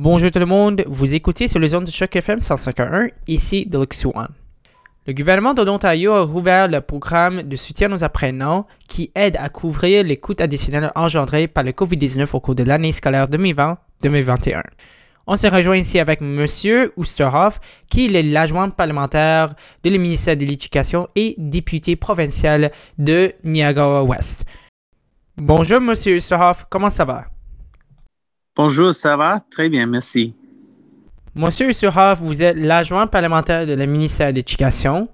Bonjour tout le monde, vous écoutez sur les zones de choc FM 151, ici Deluxe One. Le gouvernement de l'Ontario a rouvert le programme de soutien aux apprenants qui aide à couvrir les coûts additionnels engendrés par le COVID-19 au cours de l'année scolaire 2020-2021. On se rejoint ici avec M. Oosterhoff, qui est l'adjoint parlementaire de le ministère de l'Éducation et député provincial de Niagara-Ouest. Bonjour M. Oosterhoff, comment ça va? Bonjour, ça va? Très bien, merci. Monsieur Ussurhoff, vous êtes l'adjoint parlementaire de la ministère de l'Éducation.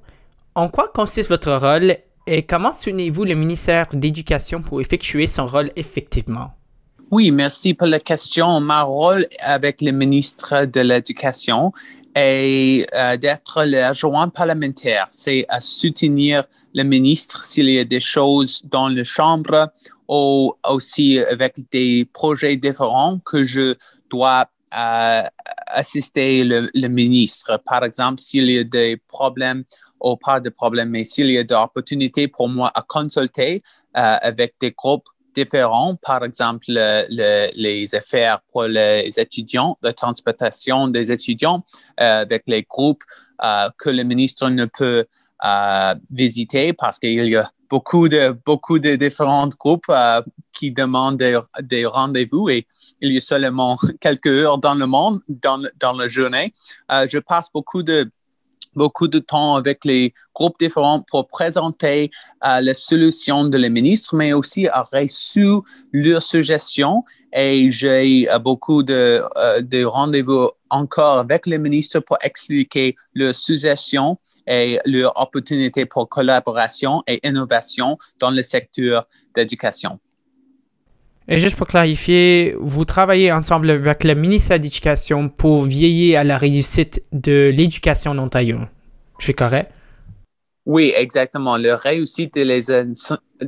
En quoi consiste votre rôle et comment soutenez-vous le ministère d'Éducation pour effectuer son rôle effectivement? Oui, merci pour la question. Mon rôle avec le ministre de l'Éducation est euh, d'être l'adjoint parlementaire. C'est à soutenir le ministre s'il y a des choses dans la Chambre ou aussi avec des projets différents que je dois euh, assister le, ministre. Par exemple, s'il y a des problèmes ou pas de problèmes, mais s'il y a des opportunités pour moi à consulter euh, avec des groupes différents, par exemple les affaires pour les étudiants, la transportation des étudiants euh, avec les groupes que le ministre ne peut visiter parce qu'il y a beaucoup de, beaucoup de différents groupes euh, qui demandent des, rendez-vous et il y a seulement quelques heures dans le monde, dans, dans la journée. Euh, je passe beaucoup de, beaucoup de temps avec les groupes différents pour présenter euh, les solutions de les ministres, mais aussi à reçu leurs suggestions. Et j'ai beaucoup de, de rendez-vous encore avec les ministres pour expliquer leurs suggestions et leur opportunité pour collaboration et innovation dans le secteur d'éducation. Et juste pour clarifier, vous travaillez ensemble avec le ministère de l'Éducation pour veiller à la réussite de l'éducation en Ontario. Je suis correct? Oui, exactement. La réussite des,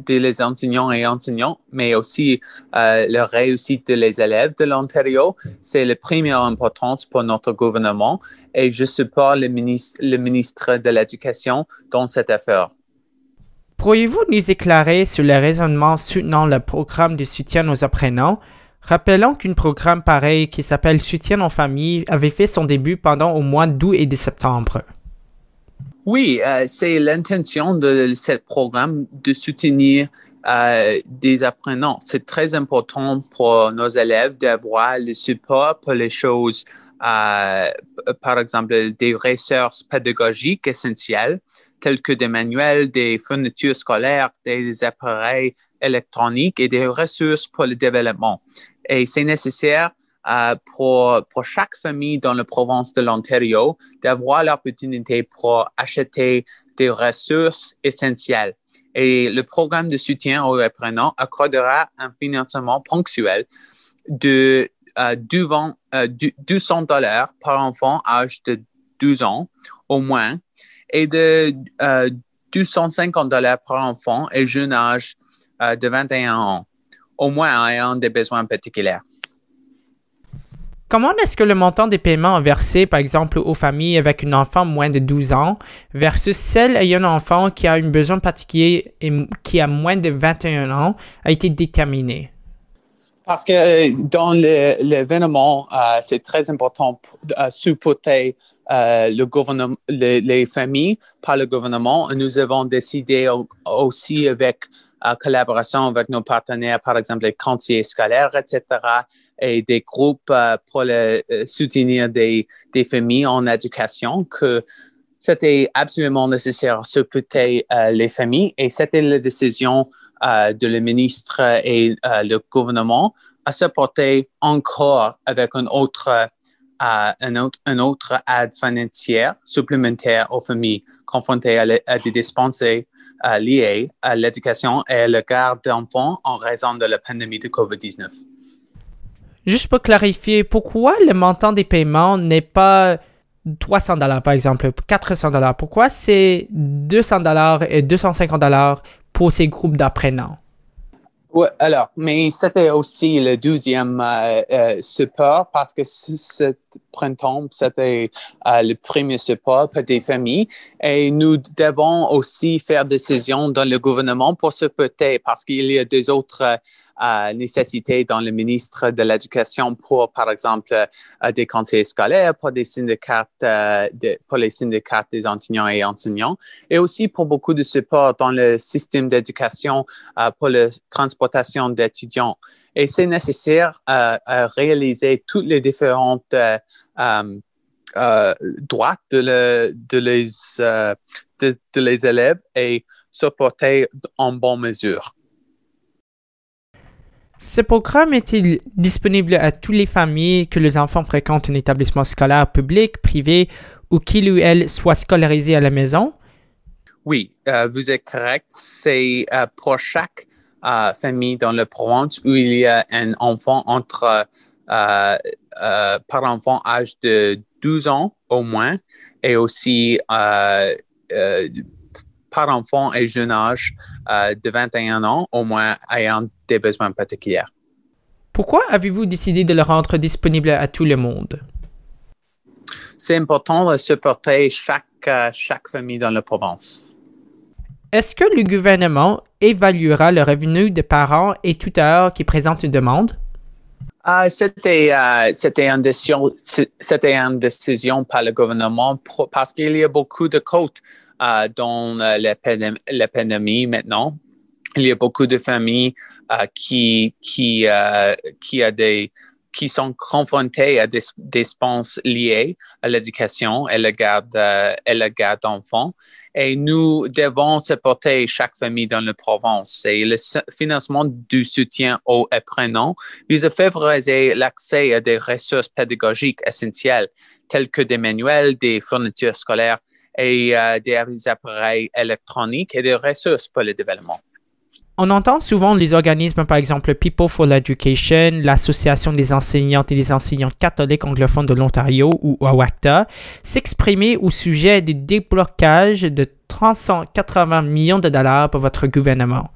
les enseignants et enseignants, mais aussi euh, la réussite des élèves de l'Ontario, c'est la première importance pour notre gouvernement et je supporte le ministre, le ministre de l'Éducation dans cette affaire. Pourriez-vous nous éclairer sur le raisonnement soutenant le programme de soutien aux apprenants? Rappelons qu'un programme pareil qui s'appelle Soutien aux familles avait fait son début pendant au mois d'août et de septembre. Oui, euh, c'est l'intention de ce programme de soutenir euh, des apprenants. C'est très important pour nos élèves d'avoir le support pour les choses, euh, par exemple, des ressources pédagogiques essentielles, telles que des manuels, des fournitures scolaires, des appareils électroniques et des ressources pour le développement. Et c'est nécessaire euh, pour, pour chaque famille dans la province de l'Ontario d'avoir l'opportunité pour acheter des ressources essentielles. Et le programme de soutien aux apprenants accordera un financement ponctuel de euh, 200 euh, dollars par enfant âgé de 12 ans au moins et de 250 euh, dollars par enfant et jeune âge de 21 ans, au moins ayant des besoins particuliers. Comment est-ce que le montant des paiements versés, par exemple, aux familles avec un enfant moins de 12 ans versus celle ayant un enfant qui a un besoin particulier et qui a moins de 21 ans a été déterminé? Parce que euh, dans l'événement, euh, c'est très important de euh, supporter les, familles par le gouvernement. Nous avons décidé aussi avec collaboration avec nos partenaires, par exemple les conseillers scolaires, etc., et des groupes euh, pour euh, soutenir des, familles en éducation que c'était absolument nécessaire de supporter euh, les familles et c'était la décision de le ministre et le gouvernement à supporter encore avec une autre, un autre, aide financière supplémentaire aux familles confrontées à, des dépenses liées à l'éducation et la garde d'enfants en raison de la pandémie de COVID-19. Juste pour clarifier, pourquoi le montant des paiements n'est pas 300 dollars par exemple, 400 dollars? Pourquoi c'est 200 dollars et 250 dollars pour ces groupes d'apprenants? Oui, alors, mais c'était aussi le deuxième euh, euh, support parce que ce, printemps, c'était euh, le premier support pour des familles. Et nous devons aussi faire des décisions dans le gouvernement pour supporter parce qu'il y a des autres euh, nécessité dans le ministre de l'Éducation pour, par exemple, euh, des conseillers scolaires, pour des syndicats, euh, de, pour les syndicats des enseignants et enseignants, et aussi pour beaucoup de support dans le système d'éducation pour la transportation d'étudiants. Et c'est nécessaire à réaliser toutes les différentes droits de, le, de, les, de, de les élèves et supporter en bonne mesure. Ce programme est-il disponible à toutes les familles que les enfants fréquentent un établissement scolaire public, privé ou qu'il ou elle soit scolarisé à la maison? Oui, euh, vous êtes correct. C'est euh, pour chaque euh, famille dans le Provence où il y a un enfant entre par enfant âge de 12 ans au moins et aussi par enfant et jeune âge euh, de 21 ans, au moins ayant des besoins particuliers. Pourquoi avez-vous décidé de le rendre disponible à tout le monde? C'est important de supporter chaque, euh, chaque famille dans la province. Est-ce que le gouvernement évaluera le revenu des parents et tuteurs qui présentent une demande? Uh, c'était, uh, c'était, une décision, c'était une décision par le gouvernement parce qu'il y a beaucoup de côtes euh, dans euh, l'épidémie maintenant. Il y a beaucoup de familles euh, qui, qui, qui, a des, qui sont confrontées à des dépenses liées à l'éducation et la garde, et la garde d'enfants. Et nous devons supporter chaque famille dans la province. Et le financement du soutien aux apprenants vise à favoriser l'accès à des ressources pédagogiques essentielles, telles que des manuels, des fournitures scolaires et euh, des appareils électroniques et des ressources pour le développement. On entend souvent les organismes, par exemple People for l'Education, l'Association des enseignantes et des enseignants catholiques anglophones de l'Ontario ou AWACTA, s'exprimer au sujet du déblocage de 380 millions de dollars pour votre gouvernement.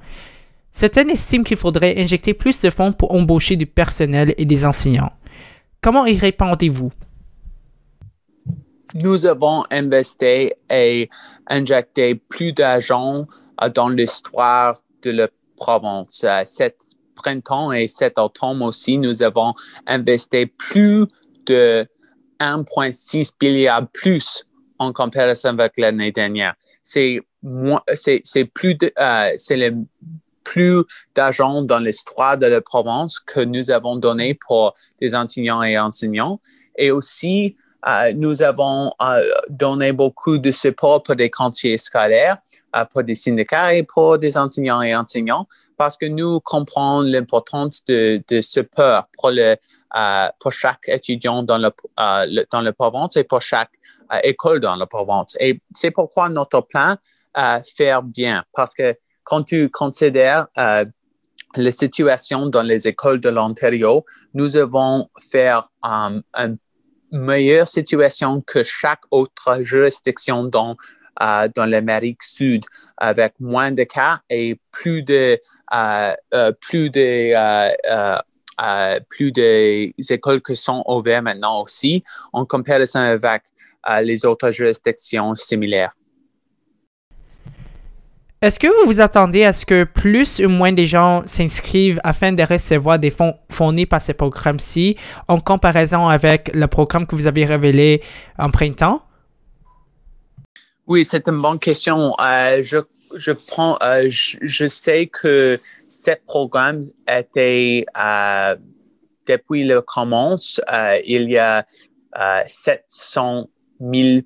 Certains estiment qu'il faudrait injecter plus de fonds pour embaucher du personnel et des enseignants. Comment y répondez-vous? Nous avons investi et injecté plus d'argent euh, dans l'histoire de la Provence. Euh, cet printemps et cet automne aussi, nous avons investi plus de 1,6 milliard plus en comparaison avec l'année dernière. C'est plus de, euh, c'est le plus d'argent dans l'histoire de la Provence que nous avons donné pour des enseignants et enseignants. Et aussi, nous avons euh, donné beaucoup de support pour des cantiers scolaires, euh, pour des syndicats et pour des enseignants et enseignants, parce que nous comprenons l'importance de, de support pour, le, pour chaque étudiant dans le, dans le Provence et pour chaque école dans le Provence. Et c'est pourquoi notre plan faire bien, parce que quand tu considères la situation dans les écoles de l'Ontario, nous avons faire un meilleure situation que chaque autre juridiction dans, euh, dans l'Amérique sud, avec moins de cas et plus de, euh, euh, plus de, plus des écoles qui sont ouvertes maintenant aussi, en comparaison avec les autres juridictions similaires. Est-ce que vous vous attendez à ce que plus ou moins de gens s'inscrivent afin de recevoir des fonds fournis par ces programmes-ci en comparaison avec le programme que vous avez révélé en printemps? Oui, c'est une bonne question. Euh, je, je, prends, euh, je, sais que ce programme était, euh, depuis le commence, il y a 700 000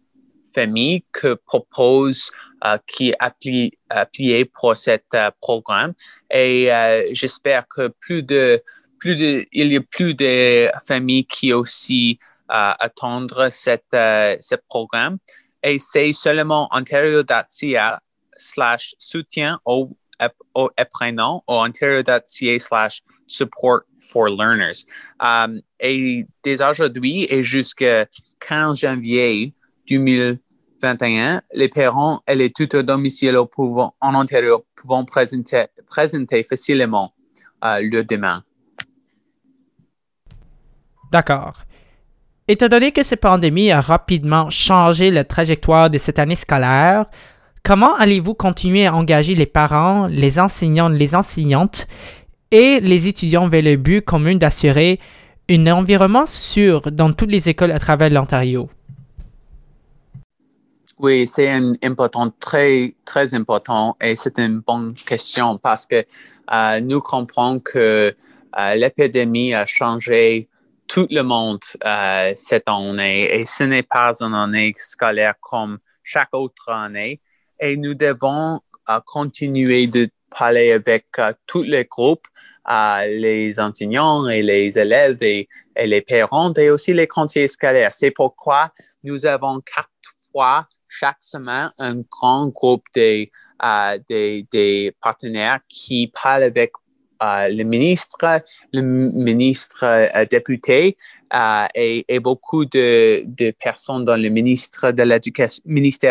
familles qui proposent euh, qui appuie, appuyé pour ce euh, programme. Et euh, j'espère que plus de, plus de, il y a plus de familles qui aussi attendent cette, ce programme. Et c'est seulement ontario.ca slash soutien aux, apprenants ou ontario.ca slash support for learners. et dès aujourd'hui et jusqu'à 15 janvier 2020, 21, les parents et les tuteurs domicile en Ontario pouvons présenter, facilement euh, le demain. D'accord. Étant donné que cette pandémie a rapidement changé la trajectoire de cette année scolaire, comment allez-vous continuer à engager les parents, les enseignants, les enseignantes et les étudiants avaient le but commun d'assurer un environnement sûr dans toutes les écoles à travers l'Ontario? Oui, c'est un important, très, très important et c'est une bonne question parce que euh, nous comprenons que euh, l'épidémie a changé tout le monde euh, cette année et ce n'est pas une année scolaire comme chaque autre année et nous devons continuer de parler avec tous les groupes, les enseignants et les élèves et, et les parents et aussi les conseillers scolaires. C'est pourquoi nous avons quatre fois chaque semaine un grand groupe des, euh, partenaires qui parlent avec euh, le ministre, le ministre euh, député et, beaucoup de, personnes dans le ministère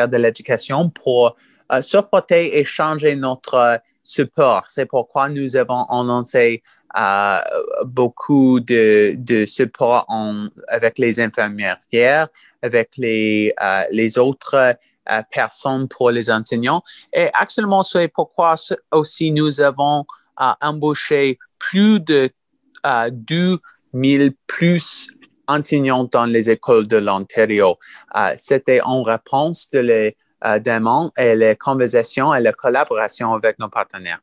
de l'Éducation pour supporter et changer notre support. C'est pourquoi nous avons annoncé beaucoup de, de support avec les infirmières, avec les, euh, les autres euh, personnes pour les enseignants. Et actuellement, c'est pourquoi aussi nous avons embauché plus de 2000 plus enseignants dans les écoles de l'Ontario. C'était en réponse de les demandes et les conversations et la collaboration avec nos partenaires.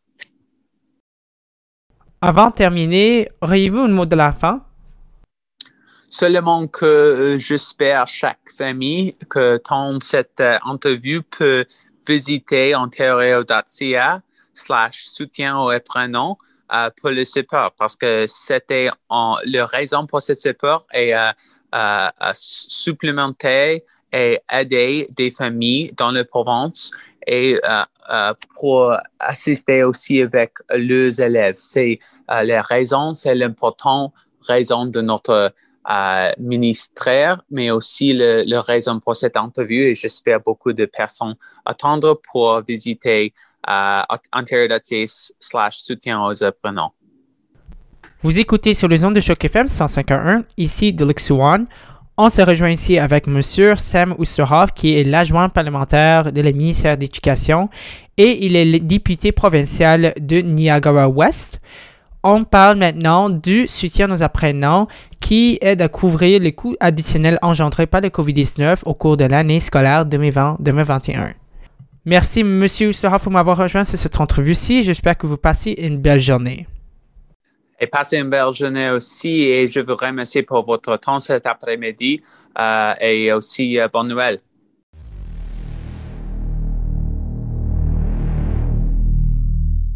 Avant de terminer, auriez-vous un mot de la fin? Seulement que euh, j'espère chaque famille que tant cette euh, interview peut visiter ontario.ca slash soutien aux apprenants euh, pour le support parce que c'était la raison pour ce support et à supplémenter et aider des familles dans la province et pour assister aussi avec les élèves. C'est les raisons, c'est l'important raison de notre ministère, mais aussi le, raison pour cette interview et j'espère beaucoup de personnes attendre pour visiter uh, slash soutien aux apprenants. Vous écoutez sur les ondes de Choc FM 105.1, ici de Luxuan. On se rejoint ici avec M. Sam Ousterhoff, qui est l'adjoint parlementaire de la ministère d'Éducation et il est député provincial de Niagara-Ouest on parle maintenant du soutien aux apprenants qui aide à couvrir les coûts additionnels engendrés par le COVID-19 au cours de l'année scolaire 2020-2021. Merci, M. Oussara, pour m'avoir rejoint sur cette entrevue-ci. J'espère que vous passez une belle journée. Et passez une belle journée aussi. Et je vous remercie pour votre temps cet après-midi. Euh, et aussi, euh, bonne Noël.